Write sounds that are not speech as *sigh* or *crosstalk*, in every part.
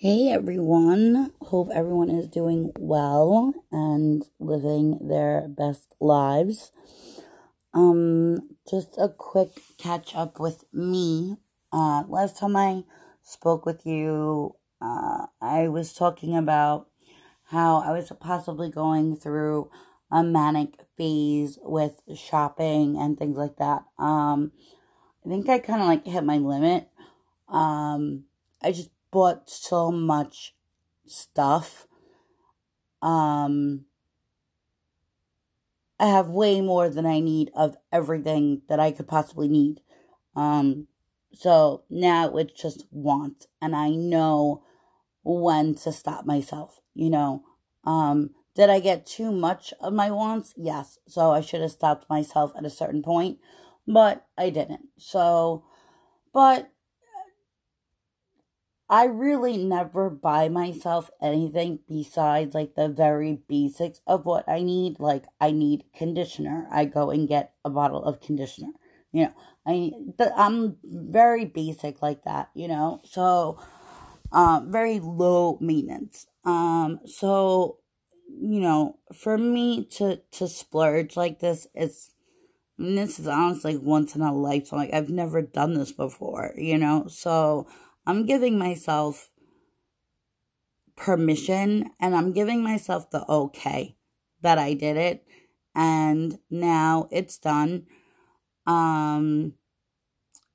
Hey everyone, hope everyone is doing well and living their best lives. Um, just a quick catch up with me. Uh, last time I spoke with you, uh, I was talking about how I was possibly going through a manic phase with shopping and things like that. Um, I think I kind of like hit my limit. Um, I just bought so much stuff. Um, I have way more than I need of everything that I could possibly need. Um, so now it's just want, and I know when to stop myself, you know. Um, did I get too much of my wants? Yes. So I should have stopped myself at a certain point, but I didn't. So, but I really never buy myself anything besides like the very basics of what I need. Like I need conditioner. I go and get a bottle of conditioner. You know, I I'm very basic like that, you know. So um very low maintenance. Um so you know, for me to to splurge like this it's this is honestly like once in a lifetime. Like I've never done this before, you know. So I'm giving myself permission and I'm giving myself the okay that I did it and now it's done. Um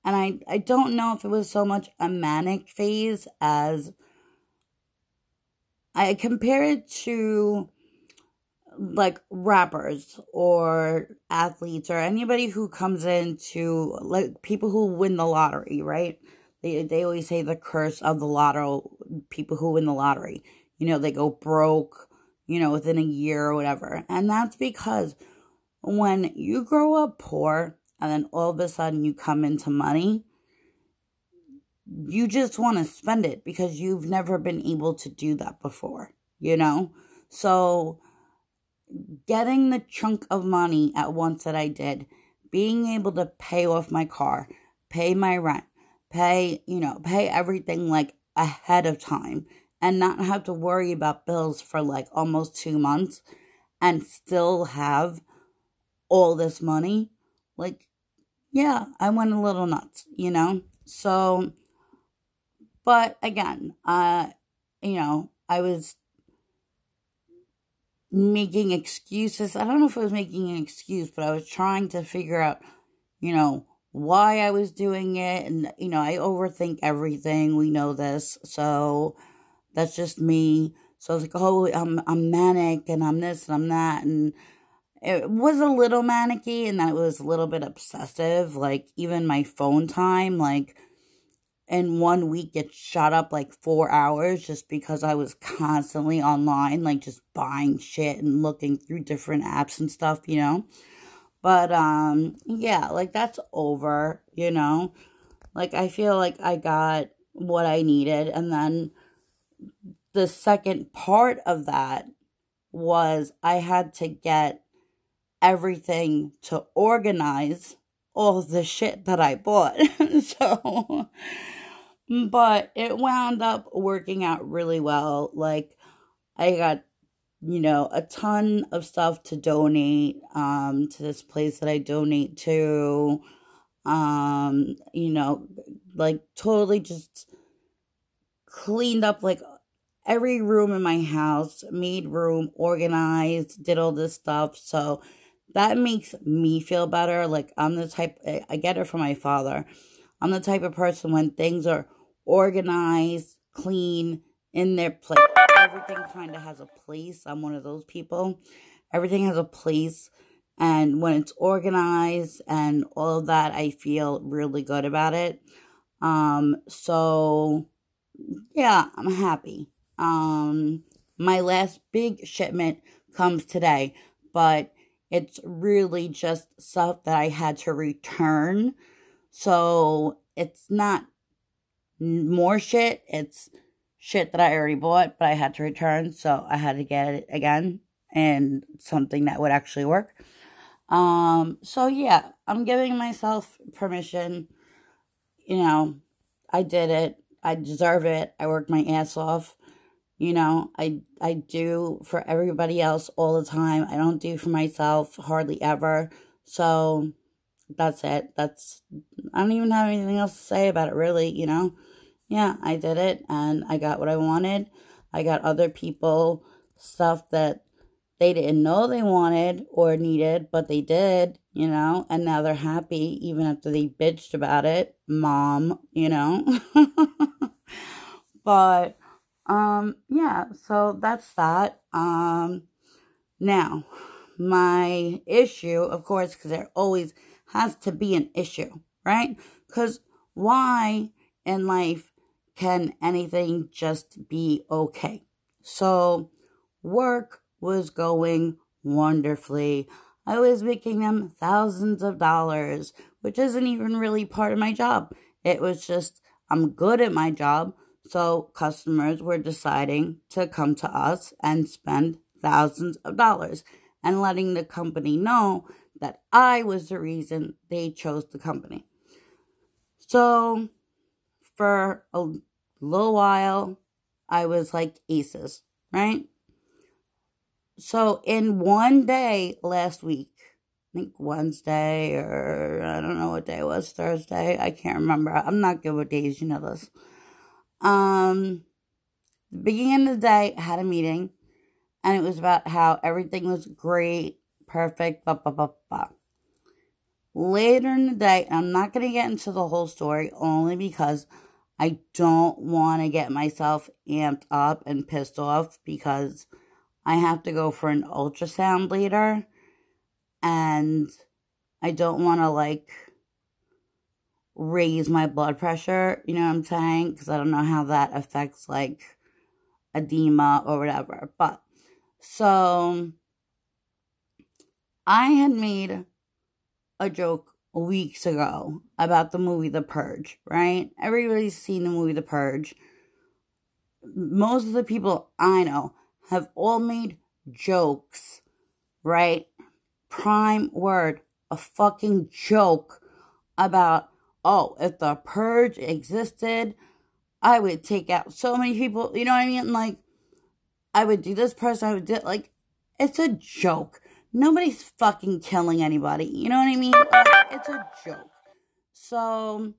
and I I don't know if it was so much a manic phase as I compare it to like rappers or athletes or anybody who comes into like people who win the lottery, right? They they always say the curse of the lotto people who win the lottery. You know, they go broke, you know, within a year or whatever. And that's because when you grow up poor and then all of a sudden you come into money, you just want to spend it because you've never been able to do that before, you know? So getting the chunk of money at once that I did, being able to pay off my car, pay my rent, pay, you know, pay everything like ahead of time and not have to worry about bills for like almost two months and still have all this money. Like, yeah, I went a little nuts, you know? So, but again, uh, you know, I was making excuses. I don't know if I was making an excuse, but I was trying to figure out, you know, why I was doing it. And, you know, I overthink everything. We know this. So that's just me. So I was like, oh, I'm, I'm manic and I'm this and I'm that. And it was a little manicky and then it was a little bit obsessive. Like, even my phone time, like, in one week it shot up like four hours just because I was constantly online, like just buying shit and looking through different apps and stuff, you know. But um yeah, like that's over, you know. Like I feel like I got what I needed and then the second part of that was I had to get everything to organize all the shit that I bought. *laughs* so but it wound up working out really well. Like I got you know, a ton of stuff to donate um, to this place that I donate to. Um, you know, like totally just cleaned up like every room in my house, made room, organized, did all this stuff. So that makes me feel better. Like I'm the type I get it from my father. I'm the type of person when things are organized, clean, in their place everything kind of has a place. I'm one of those people. Everything has a place. And when it's organized and all of that, I feel really good about it. Um, so yeah, I'm happy. Um, my last big shipment comes today, but it's really just stuff that I had to return. So it's not more shit. It's shit that I already bought, but I had to return, so I had to get it again and something that would actually work. Um, so yeah, I'm giving myself permission. You know, I did it. I deserve it. I worked my ass off. You know, I I do for everybody else all the time. I don't do for myself hardly ever. So that's it. That's I don't even have anything else to say about it really, you know. Yeah, I did it and I got what I wanted. I got other people stuff that they didn't know they wanted or needed, but they did, you know, and now they're happy even after they bitched about it. Mom, you know. *laughs* but um yeah, so that's that. Um now, my issue, of course, because there always has to be an issue, right? Because why in life can anything just be okay? So, work was going wonderfully. I was making them thousands of dollars, which isn't even really part of my job. It was just, I'm good at my job. So customers were deciding to come to us and spend thousands of dollars and letting the company know that I was the reason they chose the company. So for a little while, I was like aces, right? So in one day last week, I think Wednesday or I don't know what day it was, Thursday, I can't remember. I'm not good with days, you know this. Um beginning of the day, I had a meeting and it was about how everything was great, perfect, blah blah blah blah. Later in the day, I'm not gonna get into the whole story only because I don't want to get myself amped up and pissed off because I have to go for an ultrasound later and I don't want to like raise my blood pressure, you know what I'm saying? Because I don't know how that affects like edema or whatever. But so I had made a joke weeks ago about the movie The Purge, right? Everybody's seen the movie The Purge. Most of the people I know have all made jokes, right? Prime word, a fucking joke about, oh, if the purge existed, I would take out so many people. You know what I mean? Like, I would do this person, I would do, like, it's a joke. Nobody's fucking killing anybody. You know what I mean? Like, it's a joke. So,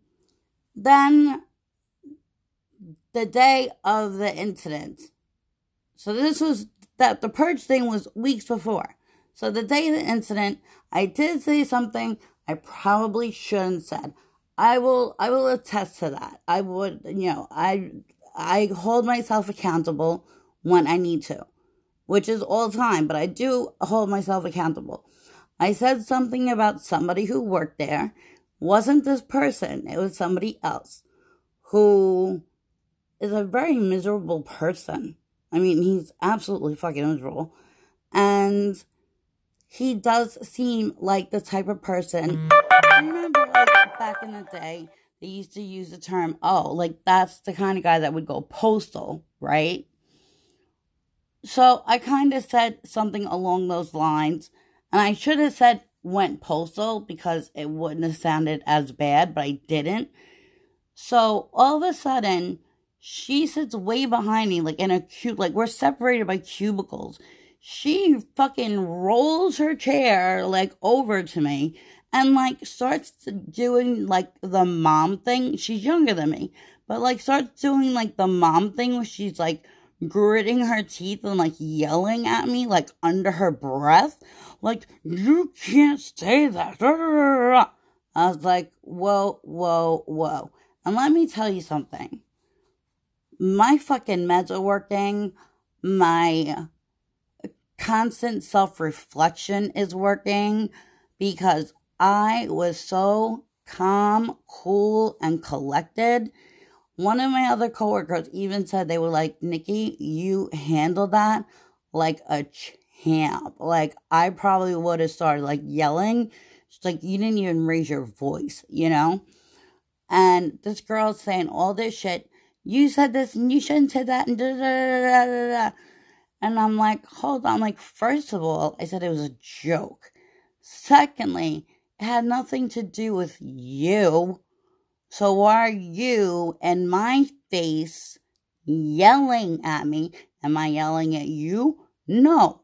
then the day of the incident, so this was that the purge thing was weeks before. So the day of the incident, I did say something I probably shouldn't said. I will I will attest to that. I would you know, I I hold myself accountable when I need to, which is all time, but I do hold myself accountable. I said something about somebody who worked there. Wasn't this person, it was somebody else who is a very miserable person. I mean, he's absolutely fucking miserable. And he does seem like the type of person. I remember, like, back in the day, they used to use the term, oh, like, that's the kind of guy that would go postal, right? So I kind of said something along those lines. And I should have said went postal because it wouldn't have sounded as bad, but I didn't. So all of a sudden, she sits way behind me, like in a cube, like we're separated by cubicles. She fucking rolls her chair like over to me and like starts doing like the mom thing. She's younger than me, but like starts doing like the mom thing where she's like gritting her teeth and like yelling at me like under her breath. Like, you can't say that. I was like, whoa, whoa, whoa. And let me tell you something my fucking meds are working. My constant self reflection is working because I was so calm, cool, and collected. One of my other coworkers even said they were like, Nikki, you handled that like a champ. Like, I probably would have started like yelling. It's like, you didn't even raise your voice, you know? And this girl's saying all this shit you said this and you shouldn't say that and da da da da da. And I'm like, hold on. Like, first of all, I said it was a joke. Secondly, it had nothing to do with you. So are you in my face yelling at me. Am I yelling at you? No.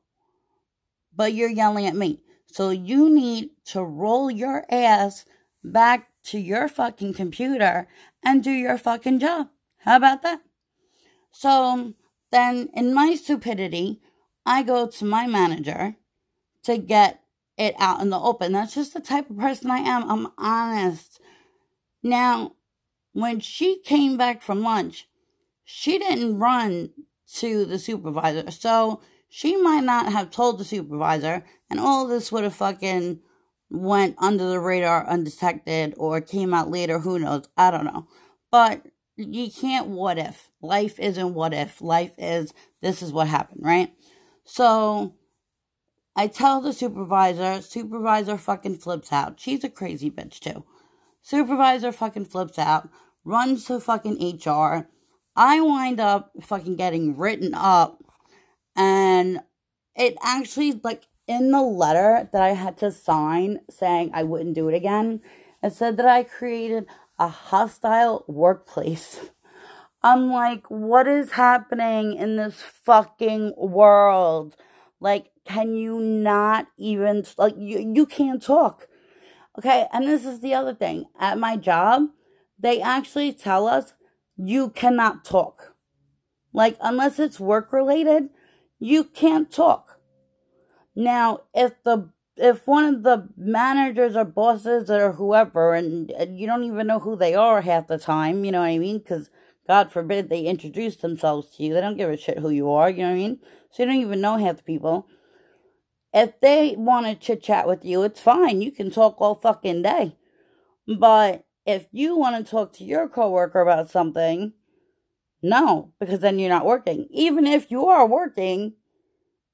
But you're yelling at me. So you need to roll your ass back to your fucking computer and do your fucking job. How about that? So then, in my stupidity, I go to my manager to get it out in the open. That's just the type of person I am. I'm honest. Now, when she came back from lunch, she didn't run to the supervisor. So she might not have told the supervisor, and all this would have fucking went under the radar undetected or came out later. Who knows? I don't know. But you can't what if. Life isn't what if. Life is this is what happened, right? So I tell the supervisor, supervisor fucking flips out. She's a crazy bitch too. Supervisor fucking flips out, runs to fucking HR. I wind up fucking getting written up and it actually like in the letter that I had to sign saying I wouldn't do it again, it said that I created a hostile workplace. I'm like, what is happening in this fucking world? Like, can you not even, like, you, you can't talk. Okay, and this is the other thing. At my job, they actually tell us you cannot talk. Like, unless it's work related, you can't talk. Now, if the if one of the managers or bosses or whoever, and, and you don't even know who they are half the time, you know what I mean? Because God forbid they introduce themselves to you. They don't give a shit who you are, you know what I mean? So you don't even know half the people. If they want to chit chat with you, it's fine. You can talk all fucking day. But if you want to talk to your coworker about something, no, because then you're not working. Even if you are working,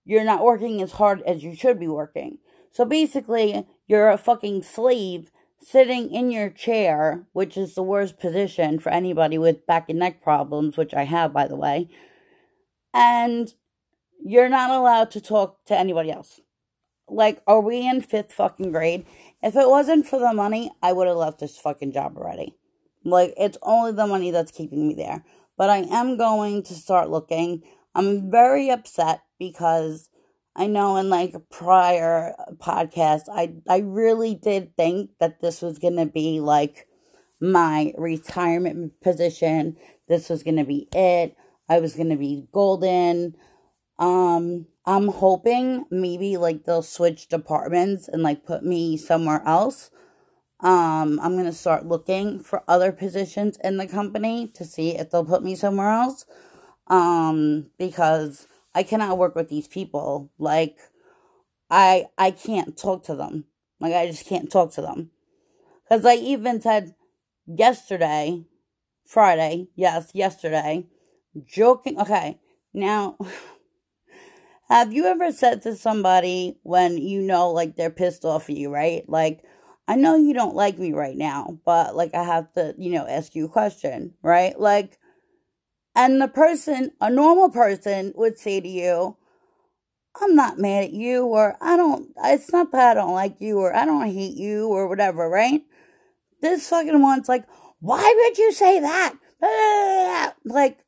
you're not working as hard as you should be working. So basically, you're a fucking slave sitting in your chair, which is the worst position for anybody with back and neck problems, which I have, by the way. And you're not allowed to talk to anybody else. Like, are we in fifth fucking grade? If it wasn't for the money, I would have left this fucking job already. Like, it's only the money that's keeping me there. But I am going to start looking. I'm very upset because I know in like a prior podcast, I, I really did think that this was going to be like my retirement position. This was going to be it. I was going to be golden. Um, I'm hoping maybe like they'll switch departments and like put me somewhere else. Um, I'm gonna start looking for other positions in the company to see if they'll put me somewhere else. Um, because I cannot work with these people. Like, I I can't talk to them. Like, I just can't talk to them. Because I even said yesterday, Friday, yes, yesterday, joking. Okay, now. *laughs* Have you ever said to somebody when you know, like, they're pissed off at you, right? Like, I know you don't like me right now, but, like, I have to, you know, ask you a question, right? Like, and the person, a normal person, would say to you, I'm not mad at you, or I don't, it's not that I don't like you, or I don't hate you, or whatever, right? This fucking one's like, why would you say that? *laughs* Like,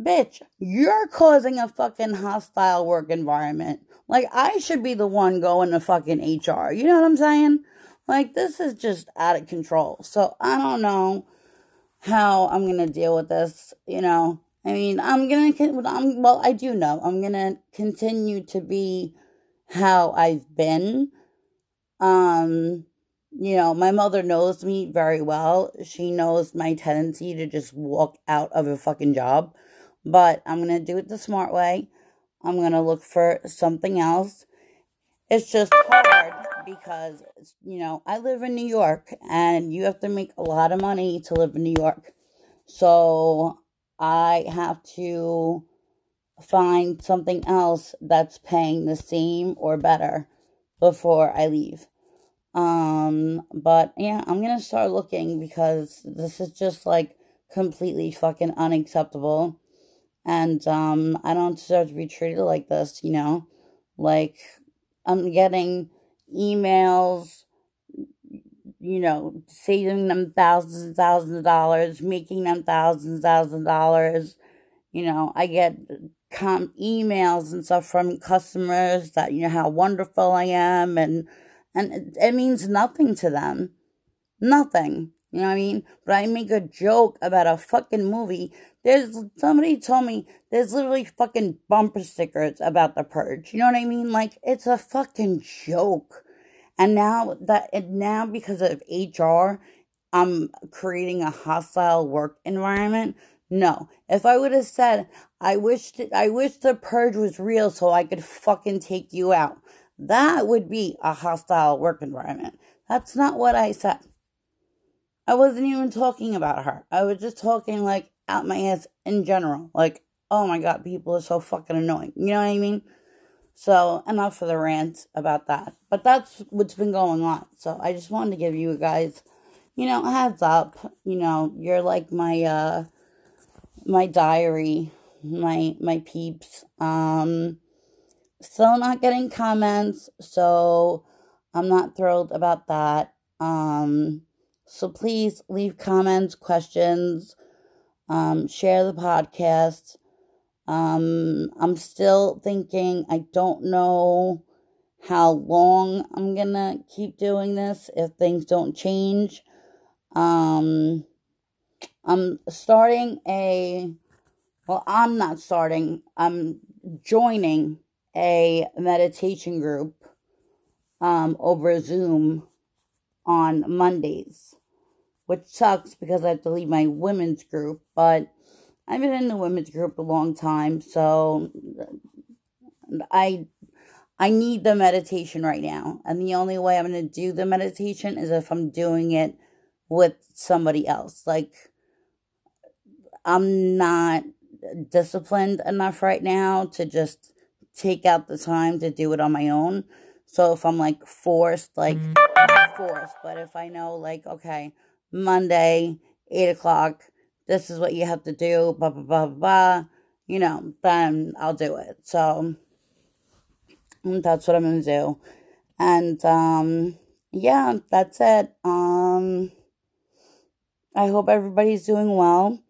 Bitch, you're causing a fucking hostile work environment. Like, I should be the one going to fucking HR. You know what I'm saying? Like, this is just out of control. So, I don't know how I'm going to deal with this. You know, I mean, I'm going to, I'm, well, I do know. I'm going to continue to be how I've been. Um, you know, my mother knows me very well. She knows my tendency to just walk out of a fucking job but I'm going to do it the smart way. I'm going to look for something else. It's just hard because, you know, I live in New York and you have to make a lot of money to live in New York. So I have to find something else that's paying the same or better before I leave. Um, but yeah, I'm gonna start looking because this is just like completely fucking unacceptable and um, I don't deserve to be treated like this, you know? Like, I'm getting emails, you know, saving them thousands and thousands of dollars, making them thousands and thousands of dollars. You know, I get com- emails and stuff from customers that, you know, how wonderful I am. And, and it, it means nothing to them. Nothing. You know what I mean? But I make a joke about a fucking movie. There's somebody told me there's literally fucking bumper stickers about the purge. You know what I mean? Like it's a fucking joke. And now that and now because of HR, I'm creating a hostile work environment. No. If I would have said I wish I wish the purge was real so I could fucking take you out. That would be a hostile work environment. That's not what I said. I wasn't even talking about her. I was just talking like out my ass in general. Like, oh my god, people are so fucking annoying. You know what I mean? So, enough for the rant about that. But that's what's been going on. So, I just wanted to give you guys, you know, heads up. You know, you're like my, uh, my diary, my, my peeps. Um, still not getting comments. So, I'm not thrilled about that. Um, so please leave comments, questions, um, share the podcast. Um, I'm still thinking, I don't know how long I'm gonna keep doing this if things don't change. Um, I'm starting a, well, I'm not starting, I'm joining a meditation group um, over Zoom on Mondays, which sucks because I have to leave my women's group, but I've been in the women's group a long time, so I I need the meditation right now. And the only way I'm going to do the meditation is if I'm doing it with somebody else. Like I'm not disciplined enough right now to just take out the time to do it on my own. So if I'm like forced, like mm. forced, but if I know, like, okay, Monday, eight o'clock, this is what you have to do, blah, blah, blah, blah, you know, then I'll do it. So that's what I'm going to do. And, um, yeah, that's it. Um, I hope everybody's doing well.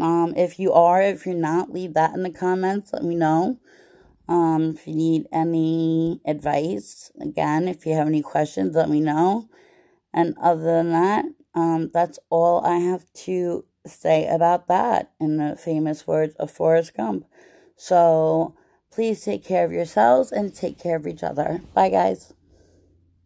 Um, if you are, if you're not, leave that in the comments. Let me know. Um, if you need any advice, again, if you have any questions, let me know. And other than that, um, that's all I have to say about that in the famous words of Forrest Gump. So please take care of yourselves and take care of each other. Bye, guys.